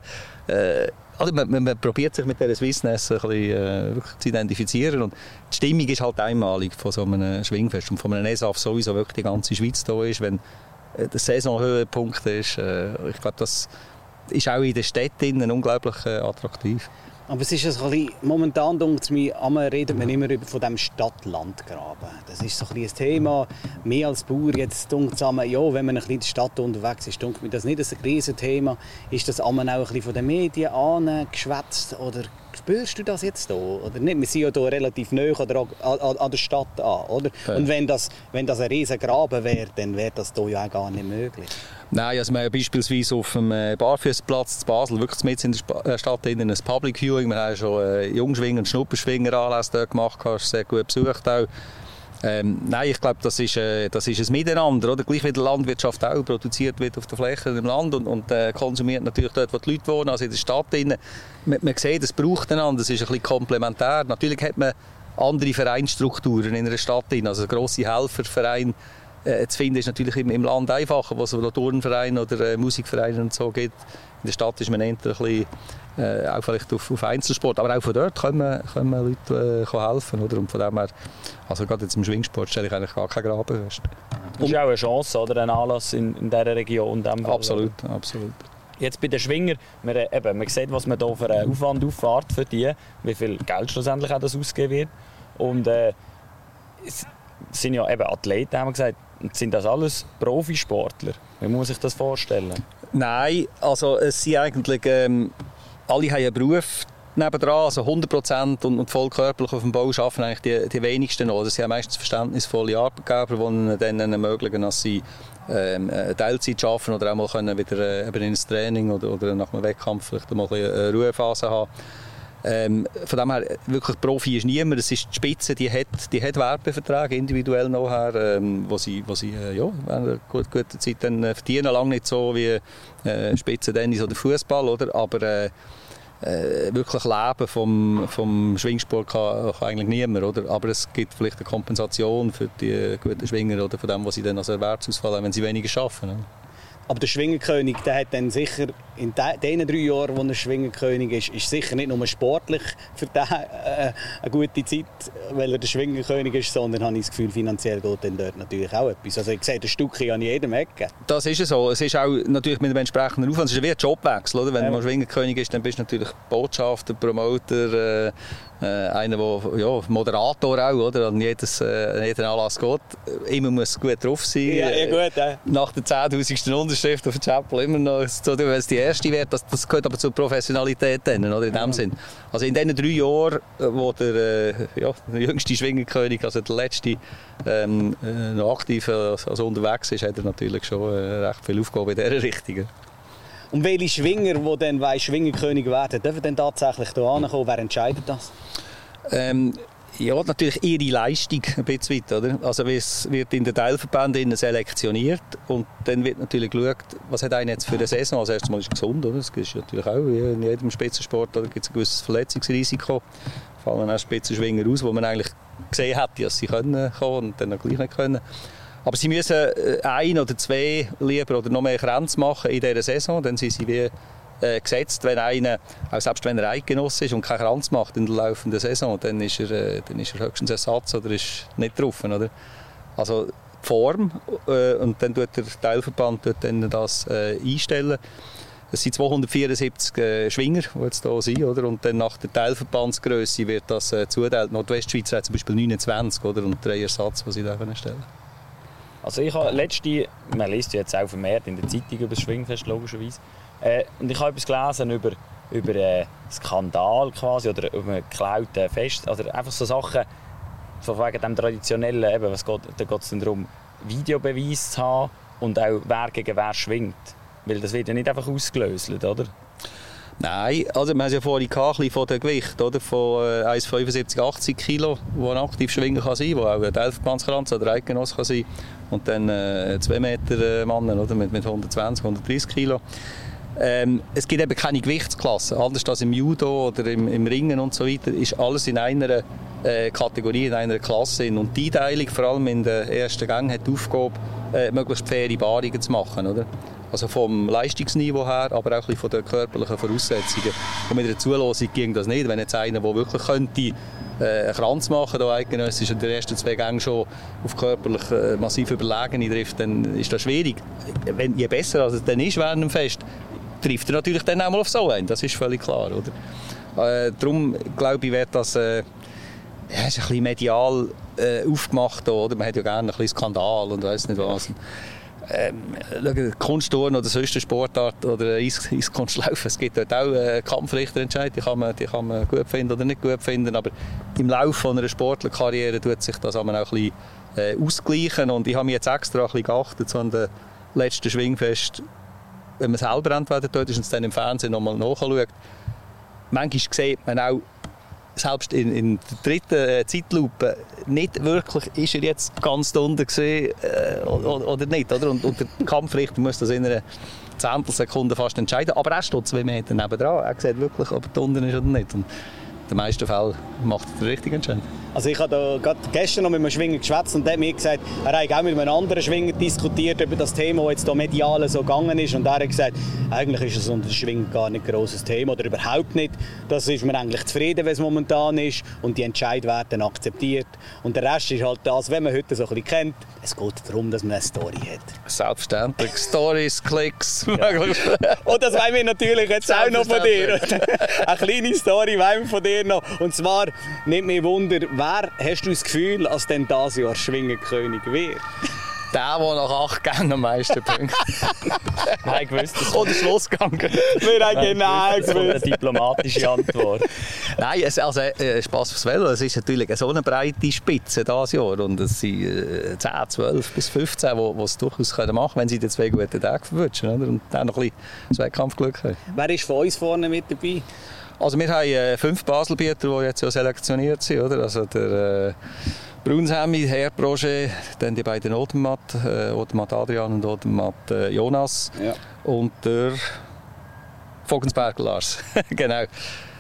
äh, also man, man, man, probiert sich mit dieser Swissness ein bisschen, äh, zu identifizieren und die Stimmung ist halt einmalig von so einem Schwingfest und von einem ESAF sowieso wirklich die ganze Schweiz da ist, wenn äh, der Saisonhöhepunkt ist. Äh, ich glaube, das ist auch in den Städten unglaublich äh, attraktiv. Aber es ist ein bisschen, momentan denkt mir, redet man immer von dem Stadt-Land-Graben. Das ist so ein, ein Thema. Mehr als Bauer jetzt denkt zusammen, ja, wenn man ein bisschen in der Stadt unterwegs ist, denkt mir das nicht ein riesen Thema. Ist das auch ein bisschen von den Medien angeschwätzt oder spürst du das jetzt hier? Oder nicht? Wir sind ja hier relativ nah an, an, an der Stadt an, oder? Ja. Und wenn das, wenn das ein riesen Graben wäre, dann wäre das hier ja auch gar nicht möglich. Nein, also wir haben beispielsweise auf dem äh, Barfüßerplatz in Basel wirklich mit in der äh, Stadt in ein Public Viewing. Wir haben schon äh, Jungschwinger und Schnupperschwinger Anlässe dort gemacht, hast sehr gut besucht auch. Ähm, nein, ich glaube, das ist, äh, das ist ein Miteinander. Oder? Gleich wie die Landwirtschaft auch produziert wird auf der Fläche im Land und, und äh, konsumiert natürlich dort, wo die Leute wohnen, also in der Stadt. Man, man sieht, es braucht einander, es ist ein bisschen komplementär. Natürlich hat man andere Vereinsstrukturen in einer Stadt. Also grosse Helfervereine äh, zu finden ist natürlich im, im Land einfacher, wo es Turnvereine oder äh, Musikvereine und so gibt. In der Stadt ist man eher ein bisschen äh, auch vielleicht auf, auf, Einzelsport, aber auch von dort können, können Leute äh, helfen. Oder? Und von dem her, also gerade jetzt im Schwingsport stelle ich eigentlich gar keine Graben fest. Das ist auch eine Chance, oder? ein Anlass in, in dieser Region. In absolut, absolut. Jetzt bei den Schwinger, man, äh, eben, man sieht, was man hier für einen Aufwand auffahrt für die, wie viel Geld schlussendlich auch das ausgegeben wird. Und äh, es sind ja eben Athleten, haben wir gesagt, sind das alles Profisportler? Wie muss man sich das vorstellen? Nein, also es sind eigentlich ähm, alle haben einen Beruf nebendran, also 100% und, und voll körperlich auf dem Bau arbeiten eigentlich die, die wenigsten noch. Das sind ja meistens verständnisvolle Arbeitgeber, die ihnen dann ermöglichen, dass sie ähm, Teilzeit arbeiten oder auch mal können wieder äh, ins Training oder, oder nach einem Wettkampf vielleicht mal eine Ruhephase haben. Ähm, von dem her, wirklich Profi ist niemand. Es ist die Spitze, die hat, die hat Werbeverträge individuell nachher, ähm, wo sie, wo sie äh, ja, während einer gut, guten Zeit dann äh, verdienen. Lange nicht so wie äh, Spitze Tennis oder Fußball, oder? Aber äh, äh, wirklich leben vom, vom Schwingsport kann, kann, eigentlich niemand, oder? Aber es gibt vielleicht eine Kompensation für die guten Schwinger oder von dem, was sie dann als Erwerbsausfall haben, wenn sie weniger arbeiten. Oder? Aber der Schwingerkönig, der hat dann sicher in den drei Jahren, wo er Schwingerkönig ist, ist sicher nicht nur sportlich für den äh, eine gute Zeit, weil er der Schwingerkönig ist, sondern habe ich das Gefühl, finanziell geht dann dort natürlich auch etwas. Also ich sehe das Stück an jedem Ecke. Das ist so. Es ist auch natürlich mit dem entsprechenden Aufwand. Es ist wie ein Jobwechsel, oder? Wenn ja. man Schwingerkönig ist, dann bist du natürlich Botschafter, Promoter, äh, äh, einer, der ja, Moderator auch, oder, an jedes, äh, jeden Anlass geht. Immer muss gut drauf sein. Ja, ja gut. Ja. Nach der 10'000. Unterschrift auf der Chapel immer noch, so, wenn es die erste wird, das, das gehört aber zur Professionalität dann, oder, in dem ja. Sinn. Also in diesen drei Jahren, äh, wo der, äh, ja, der jüngste Schwingerkönig, also der letzte, ähm, äh, noch aktiv also unterwegs ist, hat er natürlich schon recht viel Aufgabe in dieser Richtung. Und welche Schwinger, die dann Schwingerkönig werden, dürfen dann tatsächlich hier ankommen? Wer entscheidet das? Ähm, ja, natürlich ihre Leistung ein bisschen weit, oder? Also es wird in den Teilverbänden selektioniert und dann wird natürlich geschaut, was hat einer jetzt für eine Saison. Als erstes Mal ist gesund, oder? Das ist natürlich auch in jedem Spitzensport, da gibt es ein gewisses Verletzungsrisiko. Fallen auch Spitzenschwinger aus, wo man eigentlich gesehen hätte, dass sie können kommen und dann noch gleich nicht können. Aber sie müssen äh, ein oder zwei lieber oder noch mehr Grenzen machen in dieser Saison, dann sind sie wie äh, gesetzt, wenn einer, auch selbst wenn er Eidgenosse ist und keinen Kranz macht in der laufenden Saison, dann ist er, äh, dann ist er höchstens Ersatz oder ist nicht drauf. Oder? Also die Form äh, und dann tut der Teilverband tut dann das äh, einstellen. Es sind 274 äh, Schwinger, die jetzt hier sind, oder? und dann nach der Teilverbandsgröße wird das äh, zuteilt. Nordwestschweiz hat zum Beispiel 29 oder? und drei Ersatz, die sie da stellen Also ich habe letzte, man liest jetzt auch vermehrt in der Zeitung über das Schwingfest logischerweise, äh, und ich habe etwas gelesen über, über einen Skandal quasi oder über einen geklauten Fest. Also einfach so Sachen, so wegen dem traditionellen, eben, was geht, da geht es darum, Videobeweis zu haben und auch wer gegen wer schwingt. Weil das wird ja nicht einfach ausgelöst, oder? Nein, also wir haben ja vorhin gehabt, von dem Gewicht, oder? von äh, 1,75, 80 Kilo, wo ein aktiv schwingen kann sein, wo auch ein Elfbandskranz oder Eidgenoss kann sein und dann äh, 2 Meter äh, Mann oder? Mit, mit 120, 130 Kilo. Ähm, es gibt eben keine Gewichtsklasse, anders als im Judo oder im, im Ringen und so weiter, ist alles in einer äh, Kategorie, in einer Klasse. Und die Einteilung, vor allem in der ersten Gang, hat die Aufgabe, äh, möglichst faire Paarungen zu machen. Oder? Also vom Leistungsniveau her, aber auch von den körperlichen Voraussetzungen. Und mit der Zulosung ging das nicht. Wenn jetzt einer, der wirklich könnte, äh, einen Kranz machen da eidgenössisch in den ersten zwei Gängen schon auf körperlich äh, massiv überlegen trifft, dann ist das schwierig. Wenn, je besser es dann ist während dem Fest, trifft er natürlich dann auch mal auf so einen. Das ist völlig klar. Oder? Äh, darum glaube ich, wird das äh, ja, ist ein bisschen medial äh, aufgemacht. Oder? Man hat ja gerne ein bisschen Skandal und weiß nicht was. Ähm, Kunstturnen oder sonst eine Sportart oder Eis, Eiskunstlaufen, es gibt dort auch äh, Kampfrichterentscheid, die kann, man, die kann man gut finden oder nicht gut finden, aber im Laufe einer Sportlerkarriere tut sich das auch ein bisschen äh, ausgleichen und ich habe mich jetzt extra ein bisschen geachtet, so an den letzten Schwingfest, wenn man selber entweder dort ist und es dann im Fernsehen nochmal nachschaut, manchmal sieht man auch selbst in, in der dritten äh, Zeitlupe nicht wirklich, ist er jetzt ganz unten gesehen äh, oder, nicht. Oder? Und, und der Kampfrichter muss das in einer Zehntelsekunde fast entscheiden. Aber er steht zwei Meter nebendran. Er sieht wirklich, ob er unten ist oder nicht. Und den meisten Fällen macht er den richtigen Entscheid. Also ich habe gerade gestern noch mit einem Schwinger geschwätzt und der hat mir gesagt, er hat auch mit einem anderen Schwinger diskutiert über das Thema, das jetzt hier medial so gegangen ist und er hat gesagt, eigentlich ist es unter den Schwingen gar nicht ein grosses Thema oder überhaupt nicht. Das ist man eigentlich zufrieden, wie es momentan ist und die Entscheid werden akzeptiert. Und der Rest ist halt das, wenn man heute so ein bisschen kennt, es geht darum, dass man eine Story hat. Selbstverständlich. Stories, Klicks. Ja. und das wollen wir natürlich jetzt auch noch von dir. eine kleine Story wollen wir von dir noch. Und zwar, nimmt mich Wunder, wer hast du das Gefühl, als denn das Jahr Schwingenkönig wird? Der, der nach acht Gängen am meisten Punkte. Nein, gewusst. Das Oder Schlussgang. Wir haben genau gewusst. eine diplomatische Antwort. Nein, es, also, äh, Spass fürs Velo. Es ist natürlich eine so eine breite Spitze dieses Jahr. Und es sind äh, 10, 12 bis 15, die es durchaus können machen können, wenn sie die zwei guten Tage verwünschen. Und dann noch ein bisschen Zweikampfglück haben. Wer ist von uns vorne mit dabei? Also wir haben äh, fünf Baselbieter, die jetzt ja selektioniert sind. Oder? Also der äh, Brunshemi, Herr Projet, dann die beiden Odermatt, äh, Odermatt Adrian und Odermatt äh, Jonas. Ja. Und der Vogensberger Lars. genau.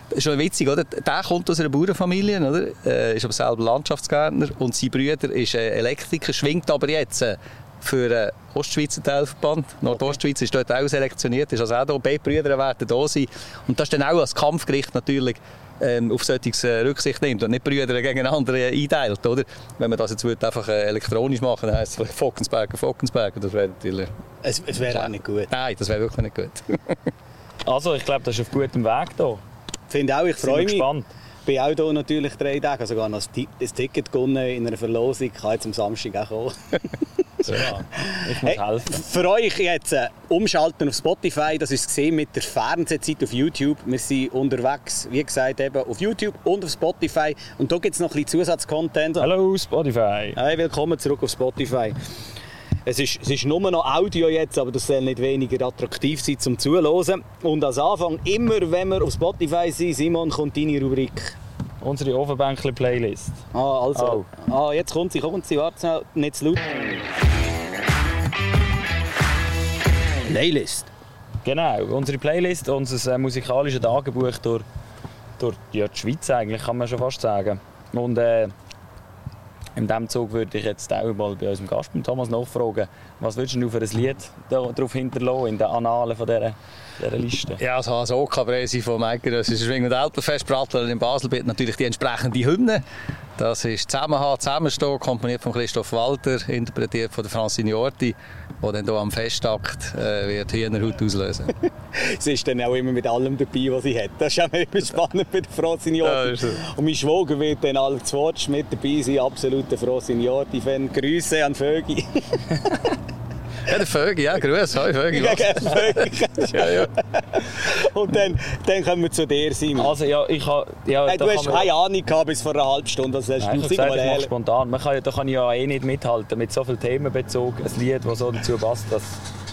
Das ist schon witzig, oder? Der kommt aus einer Bauernfamilie, oder? Äh, ist aber selber Landschaftsgärtner und sein Bruder ist äh, Elektriker, schwingt aber jetzt äh, für den Ostschweizer Teilverband. Nordostschweiz ist dort auch selektioniert, ist also auch da. Beide Brüder werden da sein. Und das ist dann auch als Kampfgericht natürlich ähm, auf solches äh, Rücksicht nimmt und nicht Brüder gegeneinander einteilt, oder? Wenn man das jetzt würde, einfach äh, elektronisch machen dann heisst es Fockensberger, Fockensberger, das wäre natürlich... Es, es wäre auch nicht gut. Nein, das wäre wirklich nicht gut. also, ich glaube, das ist auf gutem Weg hier. Finde auch, ich freue mich. gespannt. bin auch hier natürlich drei Tage, also sogar noch ein Ticket gewonnen in einer Verlosung, kann jetzt am Samstag auch kommen. Ja, ich muss Hey, helfen. für euch jetzt äh, umschalten auf Spotify, das ist gesehen mit der Fernsehzeit auf YouTube. Wir sind unterwegs, wie gesagt, eben auf YouTube und auf Spotify. Und da gibt es noch ein bisschen Zusatzcontent. Hallo Spotify. Hey, willkommen zurück auf Spotify. Es ist, es ist nur noch Audio jetzt, aber das soll nicht weniger attraktiv sein zum Zuhören. Und als Anfang, immer wenn wir auf Spotify sind, Simon, kommt deine Rubrik. Unsere Ofenbänkli-Playlist. Ah, also. Ah, jetzt kommt sie, kommt sie, warte schnell, nicht zu laut. Playlist. Genau, unsere Playlist, unser äh, musikalisches Tagebuch durch, durch ja, die Schweiz eigentlich, kann man schon fast sagen. Und äh, in diesem Zug würde ich jetzt auch mal bei unserem Gast, Thomas, nachfragen, was würdest du für ein Lied da, drauf hinterlassen in den Annalen von dieser, dieser Liste? Ja, also als OK-Präsi vom Eidgenössischen Schwing- und Alpenfest Prattler in Basel wird natürlich die entsprechende Hymne. Das ist «Zusammenhalt, Zusammenstehen», komponiert von Christoph Walter, interpretiert von der Francine Orti, die dann hier am Festakt äh, wird Hühnerhaut auslösen Sie ist dann auch immer mit allem dabei, was sie hat. Das ist auch immer spannend bei der ist so. Und mein Schwager wird dann alle zu Wort mit dabei sein. Absoluter Frau Signori-Fan. Grüße an Vögi. Ja, der Vögel, ja, grüß, hoi Vögel. ja, ja. Und dann, dann kommen wir zu dir, Simon. Also ja, ich habe... Ja, Hey, da du hast keine Ahnung gehabt bis vor einer halben Stunde. Was hast Nein, du habe mal gesagt, ich mache spontan. Man kann, ja- da kann ich ja eh nicht mithalten mit so viel Themenbezug. Ein Lied, das so dazu passt. Das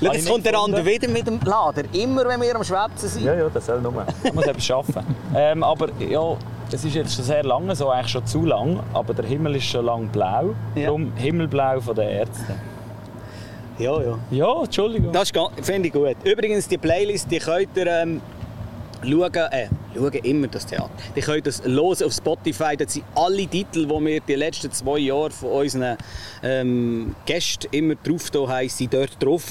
Schau, jetzt kommt der andere wieder mit dem Lader. Immer wenn wir am Schwätzen sind. Ja, ja, das soll nur. Man muss etwas schaffen. Ähm, aber ja, es ist jetzt schon sehr lange so, eigentlich schon zu lang. Aber der Himmel ist schon lang blau. Ja. Darum Himmelblau von den Ärzten. Ja, ja. Ja, Entschuldigung. Das finde ich gut. Übrigens, die Playlist, die könnt ihr ähm, schauen, äh, schauen immer das Theater. Die könnt das hören auf Spotify. Das sind alle Titel, die wir die letzten zwei Jahre von unseren ähm, Gästen immer drauf haben, sind dort drauf.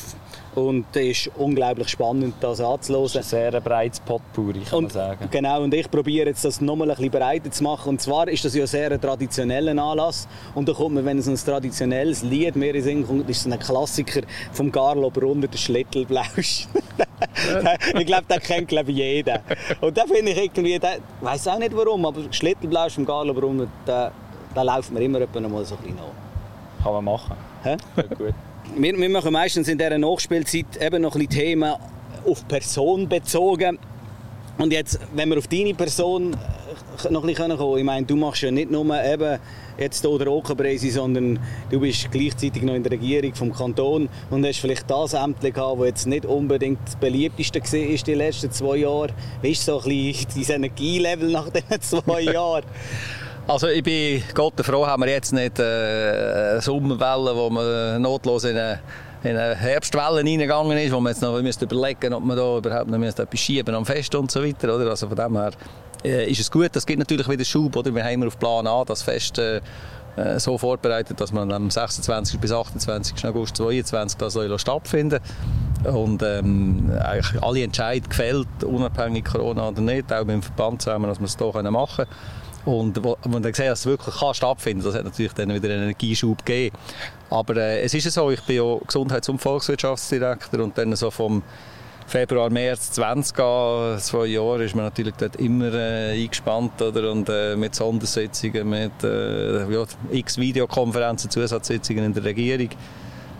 Und es ist unglaublich spannend, das anzuhören. Das ist ein sehr breites Potpourri, kann und, man sagen. Genau, und ich probiere jetzt das nochmal ein bisschen breiter zu machen. Und zwar ist das ja sehr ein traditioneller Anlass. Und da kommt man, wenn es ein traditionelles Lied mehr in Sinn kommt, ist es ein Klassiker vom Carlo Brunner, der Schlittelblausch. ich glaube, den kennt glaube jeder. Und da finde ich irgendwie, ich weiß auch nicht warum, aber Schlittelblausch vom Carlo Brunner, da, da läuft mir immer mal so ein bisschen nach. Kann man machen. Hä? Ja, gut. Wir, wir machen meistens in dieser Nachspielzeit eben noch ein bisschen Themen auf Person bezogen. Und jetzt, wenn wir auf deine Person äh, noch ein bisschen kommen ich meine, du machst ja nicht nur eben jetzt hier der Okenbreisi, sondern du bist gleichzeitig noch in der Regierung vom Kanton und hast vielleicht das Amt gehabt, das jetzt nicht unbedingt das beliebteste war in den letzten zwei Jahren. Wie ist so ein bisschen dein Energielevel nach diesen zwei Jahren? Also ich bin Gott froh, haben wir jetzt nicht äh, eine Sommerwelle, wo man notlos in eine, in eine Herbstwelle reingegangen ist, wo man jetzt noch müsste überlegen ob man da überhaupt noch etwas schieben am Fest und so weiter. Oder? Also von dem her äh, ist es gut. Das gibt natürlich wieder Schub. Oder? Wir haben auf Plan A das Fest äh, äh so vorbereitet, dass man am 26. bis 28. August 2022 das stattfinden und ähm, eigentlich alle Entscheidungen gefällt, unabhängig Corona oder nicht, auch mit dem Verband zusammen, dass wir es hier machen können. Und wo, wo dann gesehen dass es wirklich kann stattfinden das hat natürlich dann wieder einen Energieschub gegeben. Aber äh, es ist so, ich bin ja Gesundheits- und Volkswirtschaftsdirektor und dann so vom Februar, März 20 an, zwei Jahre, ist man natürlich dort immer äh, eingespannt oder? und äh, mit Sondersitzungen, mit äh, ja, x Videokonferenzen, Zusatzsitzungen in der Regierung.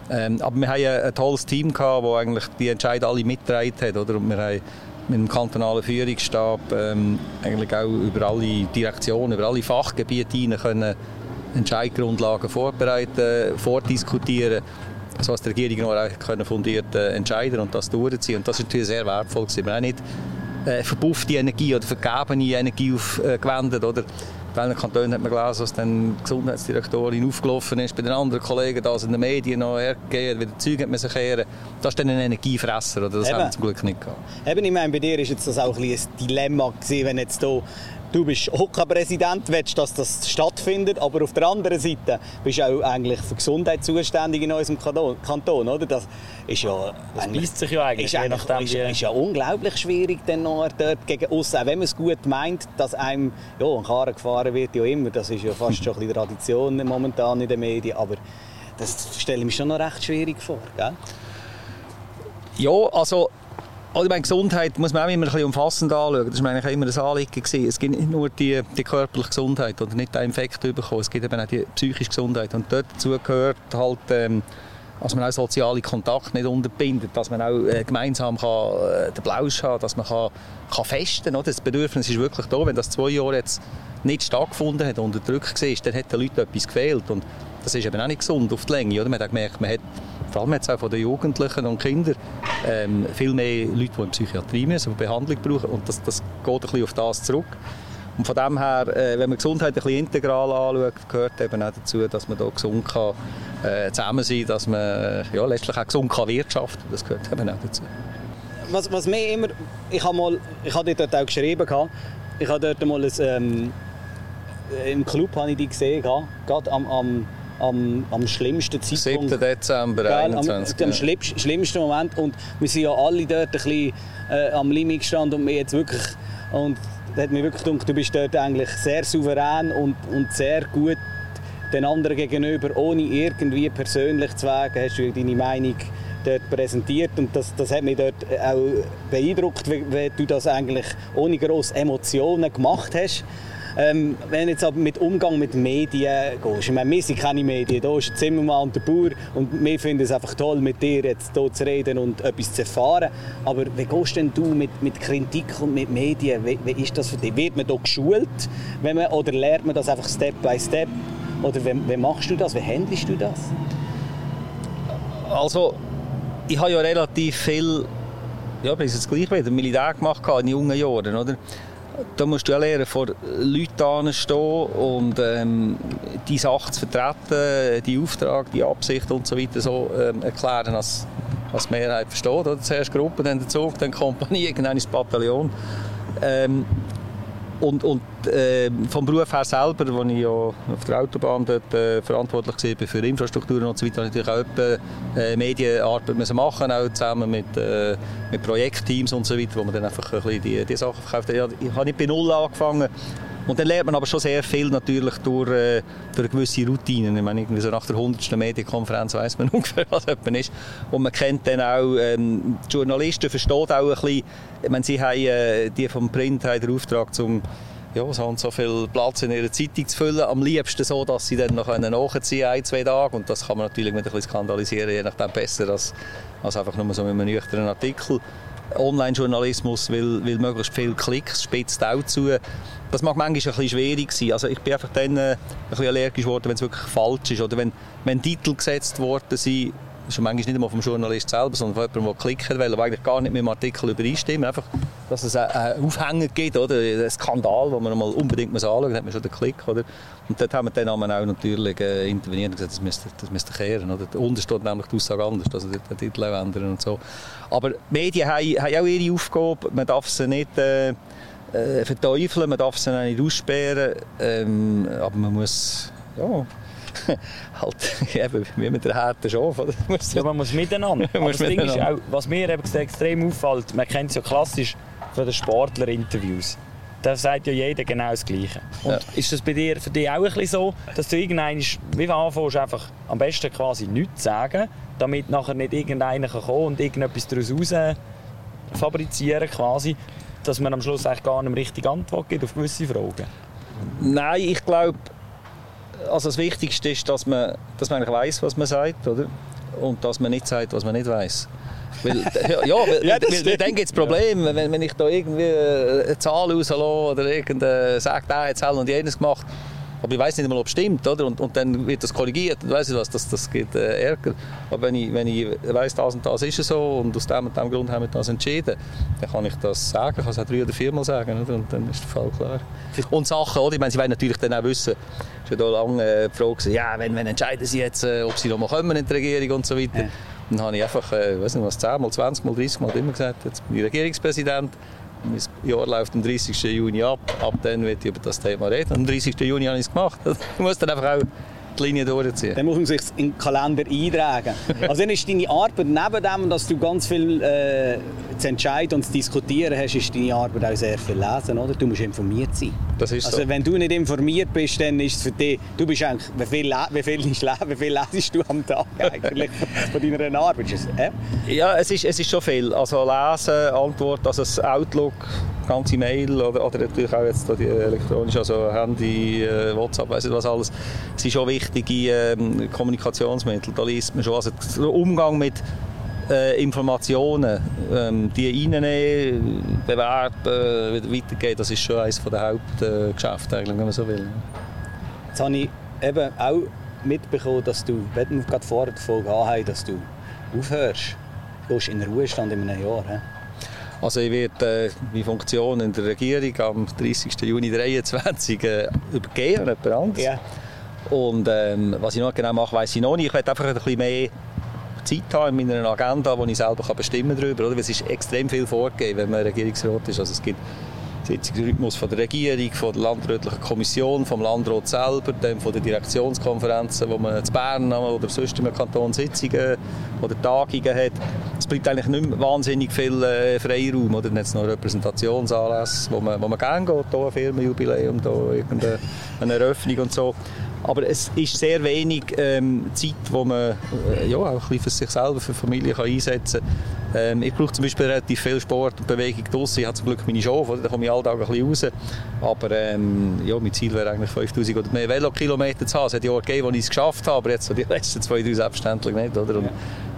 Ähm, aber wir hatten ein, tolles Team, das eigentlich die Entscheidungen alle mitgetragen hat. Oder? Und wir haben mit dem kantonalen Führungsstab ähm, eigentlich auch über alle Direktionen, über alle Fachgebiete hinein können Entscheidungsgrundlagen vorbereiten, vordiskutieren, sodass die Regierung noch fundiert äh, entscheiden und das durchziehen. Und das ist natürlich sehr wertvoll gewesen. Wir haben nicht äh, verpuffte Energie oder vergebene Energie aufgewendet. Oder? Welchen Kantonen hat man gelesen, dass dann die Gesundheitsdirektorin aufgelaufen ist, bei den anderen Kollegen da in den Medien noch hergegeben, wieder Zeug hat müssen kehren. Das ist dann ein Energiefresser, oder? das Eben. haben wir zum Glück nicht gehabt. Eben, ich meine, bei dir ist jetzt das auch ein, ein Dilemma gewesen, wenn jetzt hier du bist Hockey-Präsident, willst, dass das stattfindet, aber auf der anderen Seite bist du auch eigentlich für Gesundheit zuständig in unserem Kanton, oder? Das ist ja... Das beißt sich ja eigentlich, ist, eigentlich, nachdem, ist, ist, ja unglaublich schwierig, dann noch dort gegen uns, auch wenn man es gut meint, dass einem ja, ein Karren gefahren wird ja immer, das ist ja fast schon ein Tradition momentan in den Medien, aber das stelle ich mir schon noch recht schwierig vor, gell? Ja, also also meine Gesundheit muss man auch immer ein bisschen umfassend anschauen. Das war eigentlich immer ein Anliegen. Gewesen. Es gibt nicht nur die, die körperliche Gesundheit oder nicht den Infekt bekommen, es gibt eben auch die psychische Gesundheit. Und dazu gehört halt, ähm, dass man auch soziale Kontakte nicht unterbindet, dass man auch äh, gemeinsam kann, äh, den Blausch haben dass man kann, kann festen kann. Das Bedürfnis ist wirklich da. Wenn das zwei Jahre jetzt nicht stattgefunden hat, unter Druck war, dann hat den Leuten etwas gefehlt. Und das ist eben auch nicht gesund auf die Länge. Oder? Man hat gemerkt, man hat vor allem jetzt auch von den Jugendlichen und Kindern, ähm, viel mehr Leute, die in Psychiatrie müssen, die Behandlung brauchen. Und das, das geht ein bisschen auf das zurück. Und von dem her, äh, wenn man Gesundheit ein bisschen integral anschaut, gehört eben auch dazu, dass man da gesund kann, äh, zusammen sein kann, dass man äh, ja, letztlich auch gesund kann wirtschaften kann. Das gehört eben auch dazu. Was, was mir immer... Ich habe mal... Ich habe dort auch geschrieben, ich habe dort mal ein, ähm, im Club habe ich die gesehen, gerade am, am am, am schlimmsten Zeitpunkt. 7. Dezember, gell, 21. Am, am schlimmsten, schlimmsten Moment. Und wir sind ja alle dort ein bisschen äh, am Limit gestanden und mir jetzt wirklich... Und hat mir wirklich gedacht, du bist dort eigentlich sehr souverän und, und sehr gut den anderen gegenüber, ohne irgendwie persönlich zu wegen, hast du deine Meinung dort präsentiert und das, das hat mich dort auch beeindruckt, wie, wie du das eigentlich ohne grosse Emotionen gemacht hast. Ähm, wenn jetzt aber mit Umgang mit Medien gehst, ich meine, wir sind keine Medien, da ist Zimmermann und der Bauer und wir finden es einfach toll, mit dir jetzt hier zu reden und etwas zu erfahren. Aber wie gehst denn du mit, mit Kritik und mit Medien? Wie, wie ist das für dich? Wird man da geschult wenn man, oder lernt man das einfach Step by Step? Oder wie, wie machst du das? Wie handelst du das? Also, ich habe ja relativ viel, ja, bis jetzt gleich wieder Militär gemacht in jungen Jahren, oder? Da musst du auch lernen, vor Leuten anzustehen und ähm, die Sache zu vertreten, die Auftrag, die Absicht und so weiter so ähm, erklären, als, als die Mehrheit versteht. Oder? Zuerst Gruppe, dann der Zug, dann Kompanie, irgendwann das Bataillon. Ähm, und, und äh, vom Beruf her selber, wo ich ja auf der Autobahn dort, äh, verantwortlich war für Infrastrukturen und so weiter, natürlich auch etwa, äh, Medienarbeit müssen machen, auch zusammen mit, äh, mit Projektteams und so weiter, wo man dann einfach ein bisschen die, die Sachen verkauft. Ja, ich habe nicht bei Null angefangen. Und dann lernt man aber schon sehr viel natürlich durch, äh, durch gewisse Routinen. Ich meine, irgendwie so nach der 100. Medienkonferenz weiß man ungefähr, was jemand ist. Und man kennt dann auch, ähm, die Journalisten verstehen auch ein bisschen, ich meine, sie haben, äh, die vom Print haben den Auftrag, zum ja, sie haben so viel Platz in ihrer Zeitung zu füllen. Am liebsten so, dass sie dann noch nachziehen können, ein, zwei Tage. Und das kann man natürlich mit ein bisschen skandalisieren, je nachdem besser als, als einfach nur so mit einem nüchternen Artikel. Online-Journalismus will, will möglichst viele Klicks, spitzt auch zu. Das mag manchmal ein bisschen schwierig sein. Also ich bin einfach dann äh, ein bisschen allergisch geworden, wenn es wirklich falsch ist. Oder wenn, wenn Titel gesetzt worden sind, schon manchmal nicht einmal vom Journalist selber, sondern von jemandem, der klicken will, aber eigentlich gar nicht mit dem Artikel übereinstimmen. Einfach, dass es einen Aufhänger gibt, oder? einen Skandal, den man mal unbedingt muss anschauen muss, hat man schon den Klick. Oder? Und dort haben wir dann auch natürlich äh, interveniert und gesagt, das müsste, das müsste kehren. Oder? Unten steht nämlich die Aussage anders, also den Titel ändern und so. Aber die Medien haben, haben auch ihre Aufgabe, man darf sie nicht... Äh, äh, verteufeln, man darf sie nicht aussperren, ähm, aber man muss ja, halt eben, wie mit der harten Schafe. ja, man muss miteinander. Aber das Ding ist auch, was mir eben extrem auffällt, man kennt es ja klassisch von den Sportlerinterviews. Da sagt ja jeder genau das Gleiche. Und ja. ist das bei dir, für dich auch ein bisschen so, dass du irgendwann, wie anfängst, einfach am besten quasi nichts sagen, damit nachher nicht irgendeiner kommen kann und irgendetwas daraus raus fabrizieren quasi, dass man am Schluss eigentlich gar nicht richtige Antwort gibt auf gewisse Fragen? Nein, ich glaube, also das Wichtigste ist, dass man, dass man eigentlich weiß, was man sagt, oder? Und dass man nicht sagt, was man nicht weiß. Weil, ja, weil, ja, weil, weil dann gibt es Probleme, wenn, wenn ich da irgendwie eine Zahl rauslasse oder irgendein sagt, der hat es und jenes gemacht aber ich weiß nicht mal, ob es stimmt, oder? Und, und dann wird das korrigiert, und weiß ich was, das, das gibt äh, Ärger. Aber wenn ich, wenn ich weiss, das und das ist so und aus dem und dem Grund haben wir das entschieden, dann kann ich das sagen, ich kann es auch drei oder viermal sagen, oder? Und dann ist der Fall klar. Und Sachen, oder? Ich meine, sie wollen natürlich dann auch wissen, es ist ja lange äh, die Frage, ja, wenn, wenn entscheiden sie jetzt, äh, ob sie noch mal kommen in die Regierung und so weiter. Ja. Dann habe ich einfach, äh, weiß nicht was, 10 mal, 20 mal, 30 mal immer gesagt, jetzt bin ich Regierungspräsident. Mein Jahr läuft am 30. Juni ab. Ab dann wird ich über das Thema reden. Am 30. Juni habe ich es gemacht. Ich muss dann einfach auch Linie durchziehen. Dann muss man sich in den Kalender eintragen. also dann ist deine Arbeit, neben dem, dass du ganz viel äh, zu entscheiden und zu diskutieren hast, ist deine Arbeit auch sehr viel lesen, oder? Du musst informiert sein. Das ist also so. wenn du nicht informiert bist, dann ist es für dich, du bist eigentlich, wie viel, wie viel, wie viel lesest du am Tag eigentlich von deiner Arbeit? Äh? Ja, es ist, es ist schon viel. Also lesen, Antwort, also das Outlook, ganze Mail oder, oder natürlich auch jetzt die elektronische, also Handy, äh, WhatsApp, weiss nicht was alles. Es sind schon wichtige ähm, Kommunikationsmittel. Da liest man schon, also der Umgang mit äh, Informationen, ähm, die reinnehmen, bewerben, äh, weitergeben, das ist schon eines der Hauptgeschäfte, äh, wenn man so will. Jetzt habe ich eben auch mitbekommen, dass du, wenn wir gerade vor der Folge haben, dass du aufhörst. Du gehst in den Ruhestand in einem Jahr. He? Also ich werde äh, meine Funktion in der Regierung am 30. Juni 2023 äh, übergeben an jemand anderes. Yeah. Und ähm, was ich noch genau mache, weiß ich noch nicht. Ich werde einfach ein bisschen mehr Zeit haben in meiner Agenda, wo ich selber kann bestimmen darüber. Oder? Es ist extrem viel vorgegeben, wenn man Regierungsrat ist. Also es gibt Sitzungsrhythmus von der Regierung, von der Landrätlichen Kommission, vom Landrat selber, dann von den Direktionskonferenzen, wo man in Bern oder sonst im Kanton Sitzungen oder Tagungen hat. Es bleibt eigentlich nicht mehr wahnsinnig viel äh, Freiraum. Oder? Dann es noch Repräsentationsanlässe, wo man, wo man gerne geht, hier ein Firmenjubiläum, hier irgendeine Eröffnung und so. Aber es ist sehr wenig ähm, Zeit, wo man äh, ja, auch ein bisschen für sich selber, für die Familie kann einsetzen kann. Ähm, ich brauche zum Beispiel relativ viel Sport und Bewegung draussen. Ich habe zum Glück meine Schafe, da komme ich alltag ein bisschen raus. Aber ähm, ja, mein Ziel wäre eigentlich 5000 oder mehr Velokilometer zu haben. Es hat Jahre gegeben, wo ich es geschafft habe, aber jetzt so die letzten zwei, drei selbstverständlich nicht. Oder? Und,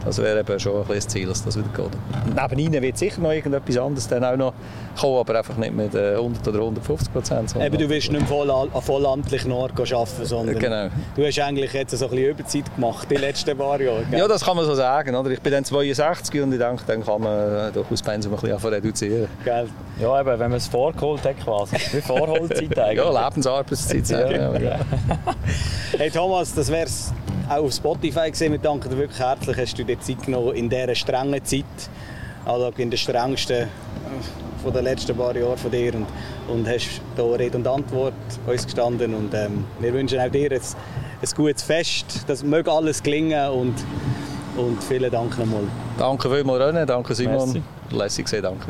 Das wäre eben schon ein das Ziel, dass das wieder geht. Neben ihnen wird sicher noch irgendetwas anderes dann auch noch kommen, aber einfach nicht mit 100 oder 150 Prozent. Eben, du willst nicht voll, vollamtlich noch arbeiten, sondern genau. du hast eigentlich jetzt so ein bisschen Überzeit gemacht die letzten paar Jahre. Gell? Ja, das kann man so sagen. Oder? Ich bin dann 62 und ich denke, dann kann man durchaus Pensum ein bisschen reduzieren. Gell? Ja, eben, wenn man es vorgeholt hat quasi. Wie Vorholzeit eigentlich. ja, Lebensarbeitszeit. ja, ja, ja. hey Thomas, das wäre es auch auf Spotify gesehen. Wir danken dir wirklich herzlich, hast du dir Zeit genommen in dieser strengen Zeit. Also in der strengsten äh, von den letzten paar Jahren von dir und, und hast hier Rede und Antwort uns gestanden und ähm, wir wünschen auch dir ein, ein gutes Fest, das möge alles gelingen und, und vielen Dank nochmal. Danke vielmals René, danke Simon, lässig gesehen, danke.